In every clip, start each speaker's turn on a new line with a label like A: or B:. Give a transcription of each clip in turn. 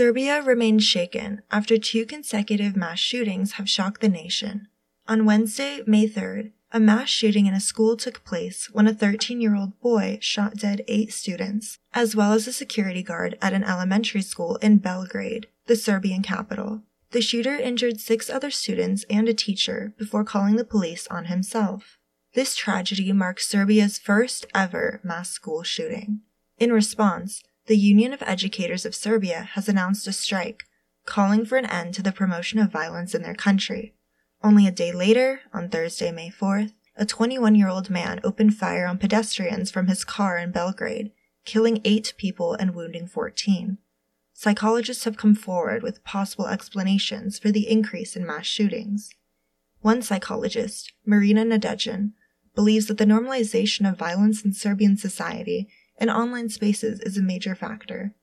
A: Serbia remains shaken after two consecutive mass shootings have shocked the nation. On Wednesday, May 3rd, a mass shooting in a school took place when a 13 year old boy shot dead eight students, as well as a security guard at an elementary school in Belgrade, the Serbian capital. The shooter injured six other students and a teacher before calling the police on himself. This tragedy marks Serbia's first ever mass school shooting. In response, the Union of Educators of Serbia has announced a strike, calling for an end to the promotion of violence in their country. Only a day later, on Thursday, May 4th, a 21 year old man opened fire on pedestrians from his car in Belgrade, killing eight people and wounding 14. Psychologists have come forward with possible explanations for the increase in mass shootings. One psychologist, Marina Nadejin, believes that the normalization of violence in Serbian society and online spaces is a major factor.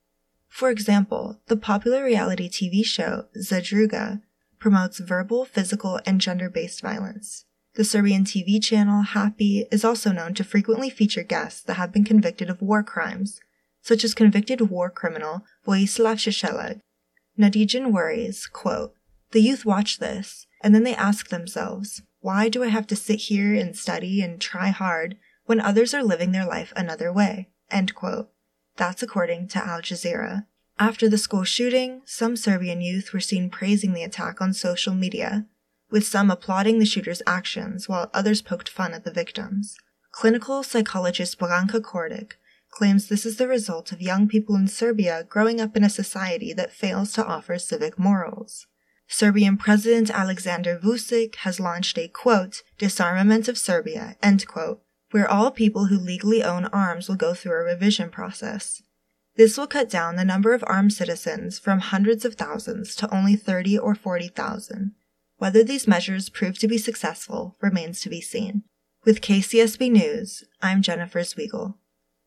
A: For example, the popular reality TV show Zadruga promotes verbal, physical, and gender based violence. The Serbian TV channel Happy is also known to frequently feature guests that have been convicted of war crimes, such as convicted war criminal Vojislav Šešelj. Nadejin worries, quote, The youth watch this, and then they ask themselves, why do I have to sit here and study and try hard when others are living their life another way? End quote. That's according to Al Jazeera. After the school shooting, some Serbian youth were seen praising the attack on social media, with some applauding the shooter's actions while others poked fun at the victims. Clinical psychologist Branka Kordic claims this is the result of young people in Serbia growing up in a society that fails to offer civic morals. Serbian President Alexander Vucic has launched a quote, disarmament of Serbia, end quote, where all people who legally own arms will go through a revision process. This will cut down the number of armed citizens from hundreds of thousands to only 30 or 40,000. Whether these measures prove to be successful remains to be seen. With KCSB News, I'm Jennifer Zwigl.